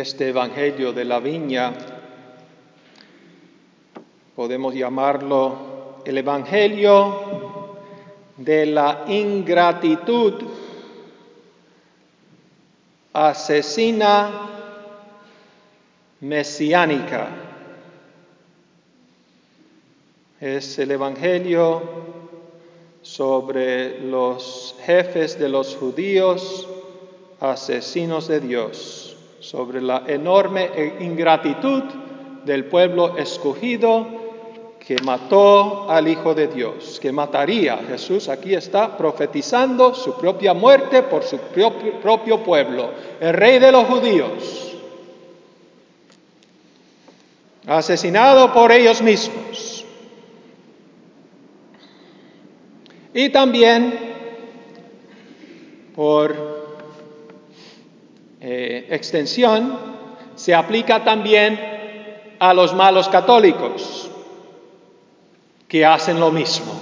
este Evangelio de la Viña, podemos llamarlo el Evangelio de la ingratitud asesina mesiánica. Es el Evangelio sobre los jefes de los judíos, asesinos de Dios, sobre la enorme ingratitud del pueblo escogido que mató al Hijo de Dios, que mataría. Jesús aquí está profetizando su propia muerte por su propio, pueblo, el rey de los judíos, asesinado por ellos mismos. Y también por eh, extensión se aplica también a los malos católicos que hacen lo mismo,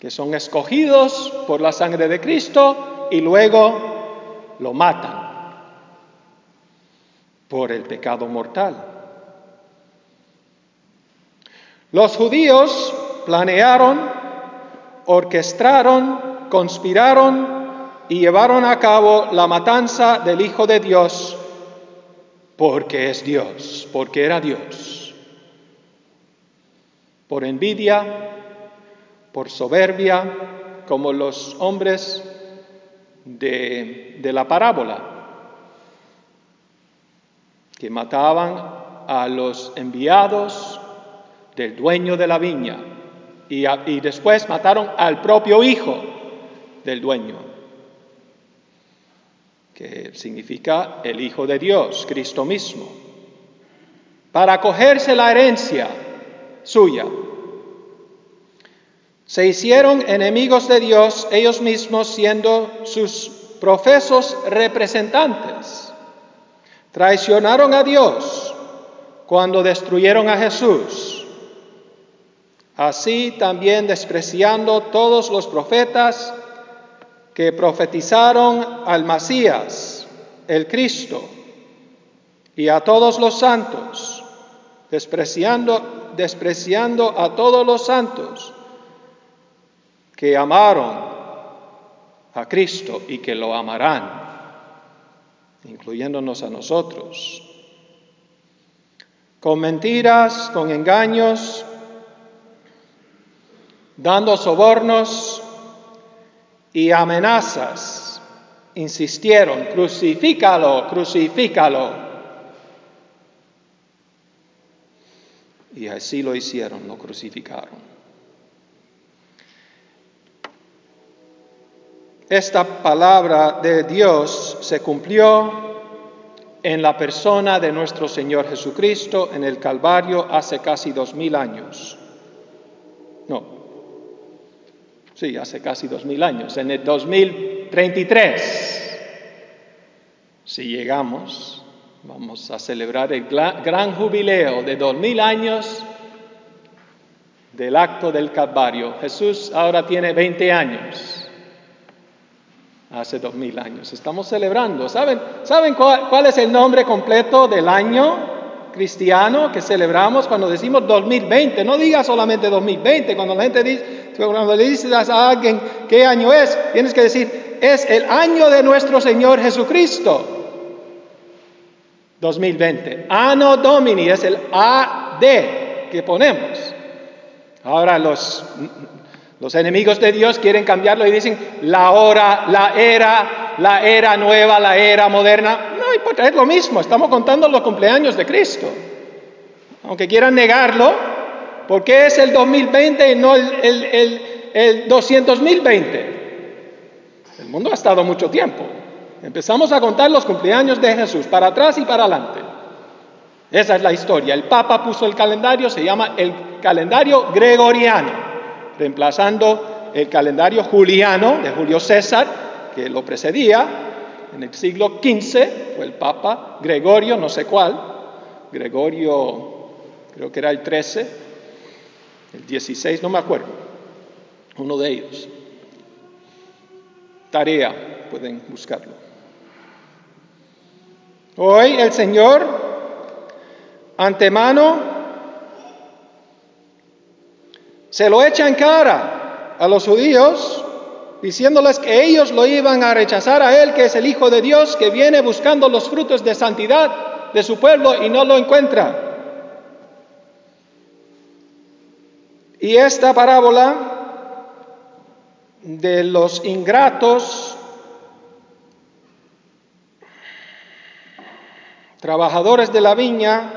que son escogidos por la sangre de Cristo y luego lo matan por el pecado mortal. Los judíos planearon, orquestaron, conspiraron y llevaron a cabo la matanza del Hijo de Dios porque es Dios, porque era Dios. Por envidia, por soberbia, como los hombres de, la parábola, que mataban a los enviados del dueño de la viña y, y después mataron al propio hijo del dueño, que significa el Hijo de Dios, Cristo mismo, para cogerse la herencia suya. Se hicieron enemigos de Dios ellos mismos siendo sus profesos representantes. Traicionaron a Dios cuando destruyeron a Jesús. Así también despreciando todos los profetas que profetizaron al Masías, el Cristo, y a todos los santos, despreciando despreciando a todos los santos que amaron a Cristo y que lo amarán, incluyéndonos a nosotros. Con mentiras, con engaños, dando sobornos y amenazas, insistieron, crucifícalo, crucifícalo. Y así lo hicieron, lo crucificaron. Esta palabra de Dios se cumplió en la persona de nuestro Señor Jesucristo en el Calvario hace casi dos mil años. No, sí, hace casi dos mil años, en el 2033. Si llegamos Vamos a celebrar el gran jubileo de dos mil años del acto del Calvario. Jesús ahora tiene 20 años, hace dos mil años. Estamos celebrando. ¿Saben, ¿saben cuál, cuál, es el nombre completo del año cristiano que celebramos cuando decimos 2020? No diga solamente 2020. Cuando la gente dice, cuando le dices a alguien qué año es, tienes que decir, es el año de nuestro Señor Jesucristo. 2020. Anno Domini es el AD que ponemos. Ahora los, los enemigos de Dios quieren cambiarlo y dicen la hora, la era, la era nueva, la era moderna. No importa, es lo mismo, estamos contando los cumpleaños de Cristo. Aunque quieran negarlo, ¿por qué es el 2020 y no el, el, el, el 200.020? El mundo ha estado mucho tiempo. Empezamos a contar los cumpleaños de Jesús, para atrás y para adelante. Esa es la historia. El Papa puso el calendario, se llama el calendario gregoriano, reemplazando el calendario juliano de Julio César, que lo precedía. En el siglo XV fue el Papa Gregorio, no sé cuál, Gregorio, creo que era el 13, el 16, no me acuerdo, uno de ellos. Tarea, pueden buscarlo. Hoy el Señor, antemano, se lo echa en cara a los judíos, diciéndoles que ellos lo iban a rechazar a Él, que es el Hijo de Dios, que viene buscando los frutos de santidad de su pueblo y no lo encuentra. Y esta parábola de los ingratos trabajadores de la viña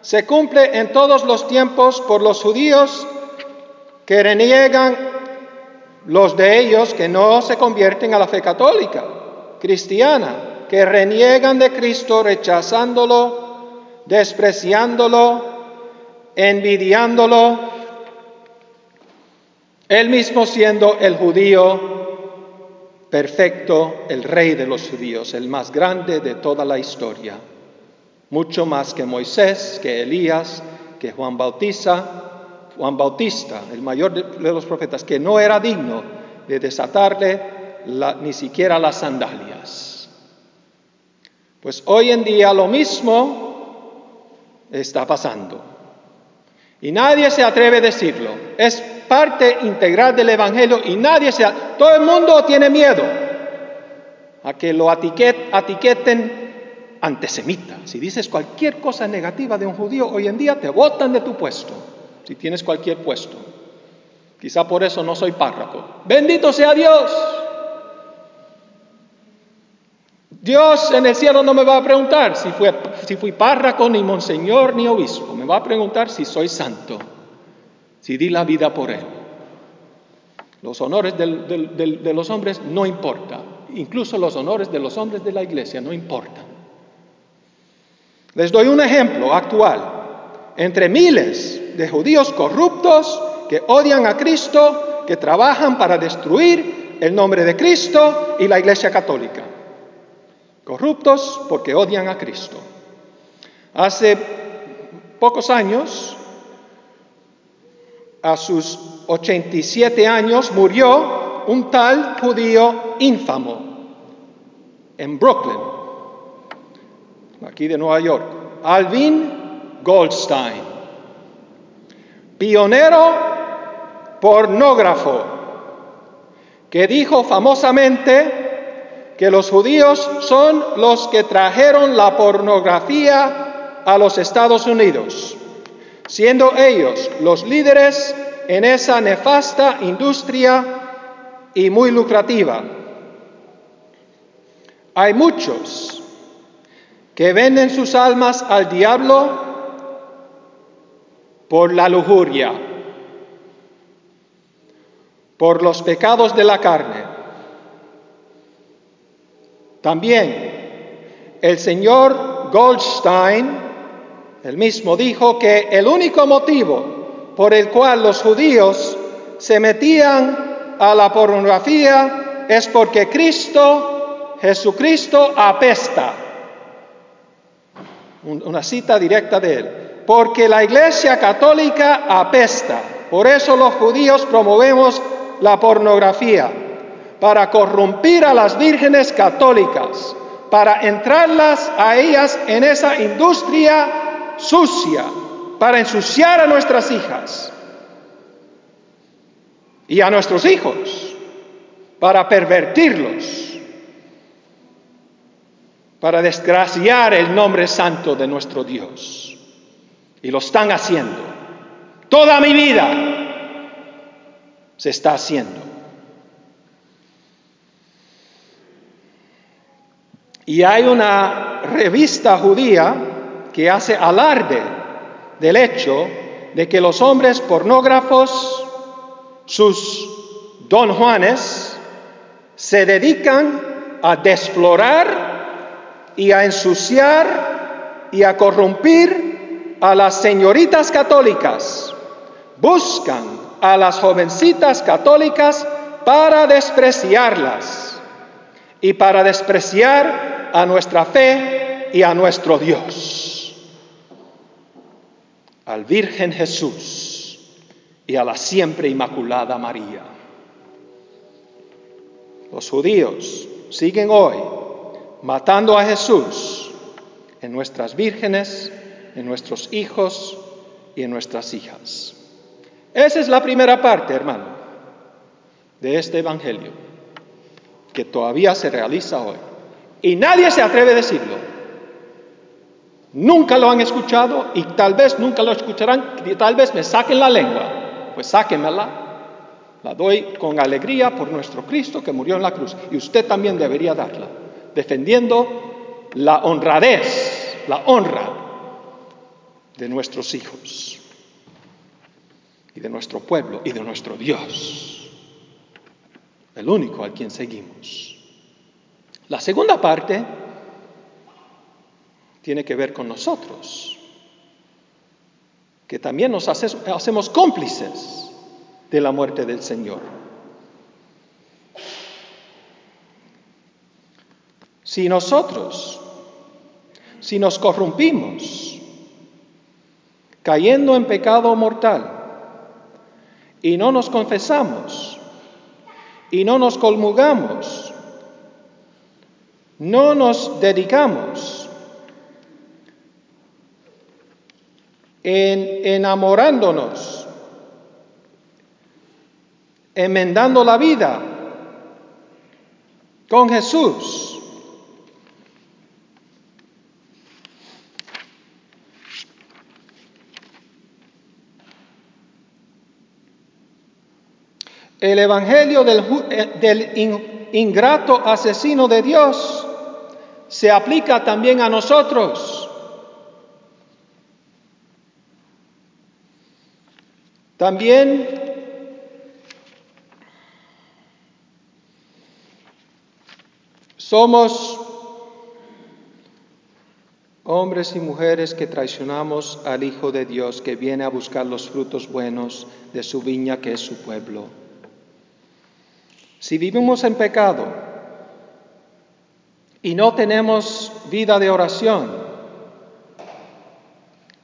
se cumple en todos los tiempos por los judíos que reniegan los de ellos que no se convierten a la fe católica, cristiana, que reniegan de Cristo rechazándolo, despreciándolo, envidiándolo, él mismo siendo el judío perfecto, el rey de los judíos, el más grande de toda la historia, mucho más que Moisés, que Elías, que Juan Bautista, Juan Bautista, el mayor de los profetas, que no era digno de desatarle ni siquiera las sandalias. Pues hoy en día lo mismo está pasando. Y nadie se atreve a decirlo. Es parte integral del Evangelio y nadie se... Todo el mundo tiene miedo a que lo atiqueten antisemita. Si dices cualquier cosa negativa de un judío, hoy en día te botan de tu puesto, si tienes cualquier puesto. Quizá por eso no soy párroco. Bendito sea Dios. Dios en el cielo no me va a preguntar si, si fui párroco, ni monseñor, ni obispo. Me va a preguntar si soy santo, si di la vida por Él. Los honores de los hombres no importan. Incluso los honores de los hombres de la iglesia no importan. Les doy un ejemplo actual. Entre miles de judíos corruptos que odian a Cristo, que trabajan para destruir el nombre de Cristo y la iglesia católica corruptos porque odian a Cristo. Hace pocos años, a sus 87 años, murió un tal judío ínfamo en Brooklyn, aquí de Nueva York, Alvin Goldstein, pionero pornógrafo, que dijo famosamente que los judíos son los que trajeron la pornografía a los Estados Unidos, siendo ellos los líderes en esa nefasta industria y muy lucrativa. Hay muchos que venden sus almas al diablo por la lujuria, por los pecados de la carne también el señor Goldstein, el mismo, dijo que el único motivo por el cual los judíos se metían a la pornografía es porque Cristo, Jesucristo, apesta. Una cita directa de él. Porque la Iglesia Católica apesta. Por eso los judíos promovemos la pornografía para corrompir a las vírgenes católicas, para entrarlas a ellas en esa industria sucia, para ensuciar a nuestras hijas y a nuestros hijos, para pervertirlos, para desgraciar el nombre santo de nuestro Dios. Y lo están haciendo. Toda mi vida se está haciendo. Y hay una revista judía que hace alarde del hecho de que los hombres pornógrafos, sus don Juanes, se dedican a desflorar y a ensuciar y a corrompir a las señoritas católicas. Buscan a las jovencitas católicas para despreciarlas y para despreciar a nuestra fe y a nuestro Dios, al Virgen Jesús y a la siempre Inmaculada María. Los judíos siguen hoy matando a Jesús en nuestras vírgenes, en nuestros hijos y en nuestras hijas. Esa es la primera parte, hermano, de este Evangelio, que todavía se realiza hoy. Y nadie se atreve a decirlo. Nunca lo han escuchado y tal vez nunca lo escucharán, y tal vez me saquen la lengua. Pues sáquenmela. La doy con alegría por nuestro Cristo que murió en la cruz. Y usted también debería darla, defendiendo la honradez, la honra de nuestros hijos y de nuestro pueblo y de nuestro Dios, el único al quien seguimos. La segunda parte tiene que ver con nosotros, que también nos hacemos cómplices de la muerte del Señor. Si nosotros, si nos corrompimos, cayendo en pecado mortal, y no nos confesamos, y no nos colmugamos, no nos dedicamos en enamorándonos, enmendando la vida con Jesús. El Evangelio del, del ingrato asesino de Dios se aplica también a nosotros. También somos hombres y mujeres que traicionamos al Hijo de Dios que viene a buscar los frutos buenos de su viña que es su pueblo. Si vivimos en pecado, y no tenemos vida de oración,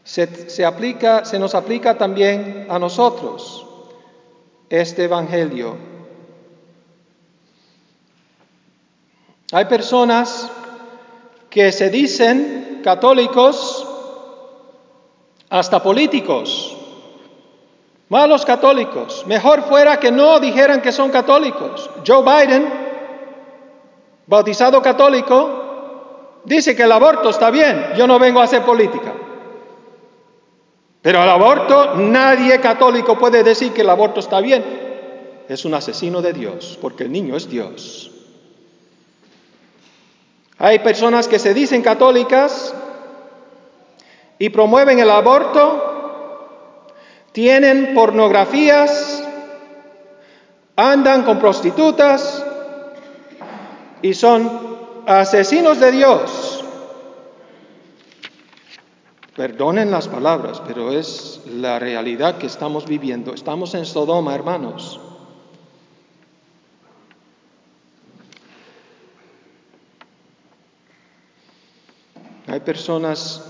se, nos aplica también a nosotros este Evangelio. Hay personas que se dicen católicos, hasta políticos, malos católicos. Mejor fuera que no dijeran que son católicos. Joe Biden bautizado católico, dice que el aborto está bien. Yo no vengo a hacer política. Pero el aborto, nadie católico puede decir que el aborto está bien. Es un asesino de Dios, porque el niño es Dios. Hay personas que se dicen católicas y promueven el aborto, tienen pornografías, andan con prostitutas, y son asesinos de Dios. Perdonen las palabras, pero es la realidad que estamos viviendo. Estamos en Sodoma, hermanos. Hay personas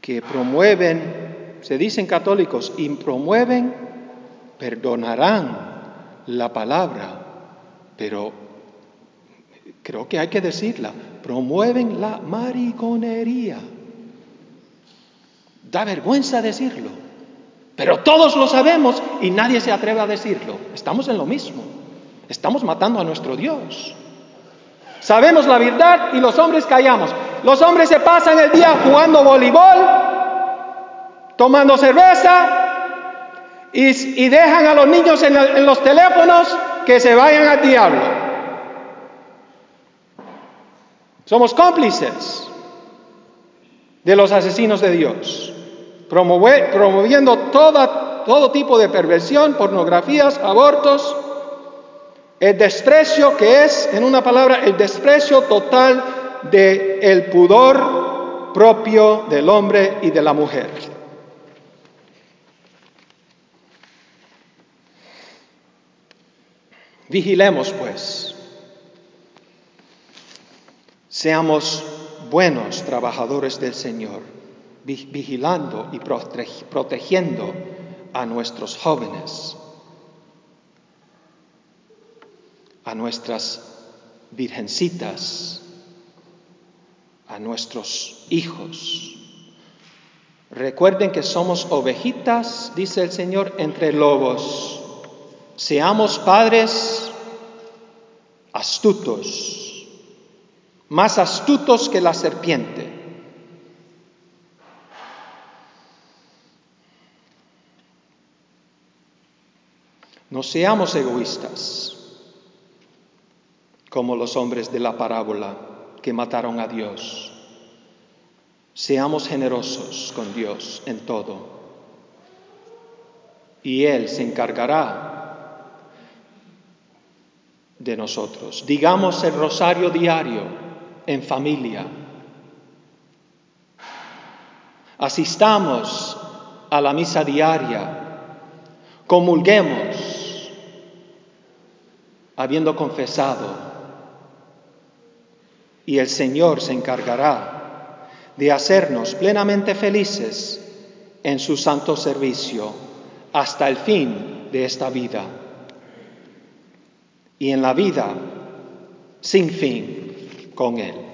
que promueven, se dicen católicos, y promueven, perdonarán la palabra pero creo que hay que decirla, promueven la mariconería. Da vergüenza decirlo, pero todos lo sabemos y nadie se atreve a decirlo. Estamos en lo mismo, estamos matando a nuestro Dios. Sabemos la verdad y los hombres callamos. Los hombres se pasan el día jugando voleibol, tomando cerveza y, dejan a los niños en los teléfonos que se vayan al diablo. Somos cómplices de los asesinos de Dios, promoviendo todo tipo de perversión, pornografías, abortos, el desprecio que es, en una palabra, el desprecio total del el pudor propio del hombre y de la mujer. Vigilemos pues. Seamos buenos trabajadores del Señor, vigilando y protegiendo a nuestros jóvenes, a nuestras virgencitas, a nuestros hijos. Recuerden que somos ovejitas, dice el Señor, entre lobos. Seamos padres astutos, más astutos que la serpiente. No seamos egoístas como los hombres de la parábola que mataron a Dios. Seamos generosos con Dios en todo. Y Él se encargará de nosotros. Digamos el rosario diario en familia. Asistamos a la misa diaria. Comulguemos habiendo confesado. Y el Señor se encargará de hacernos plenamente felices en su santo servicio hasta el fin de esta vida y en la vida sin fin con Él.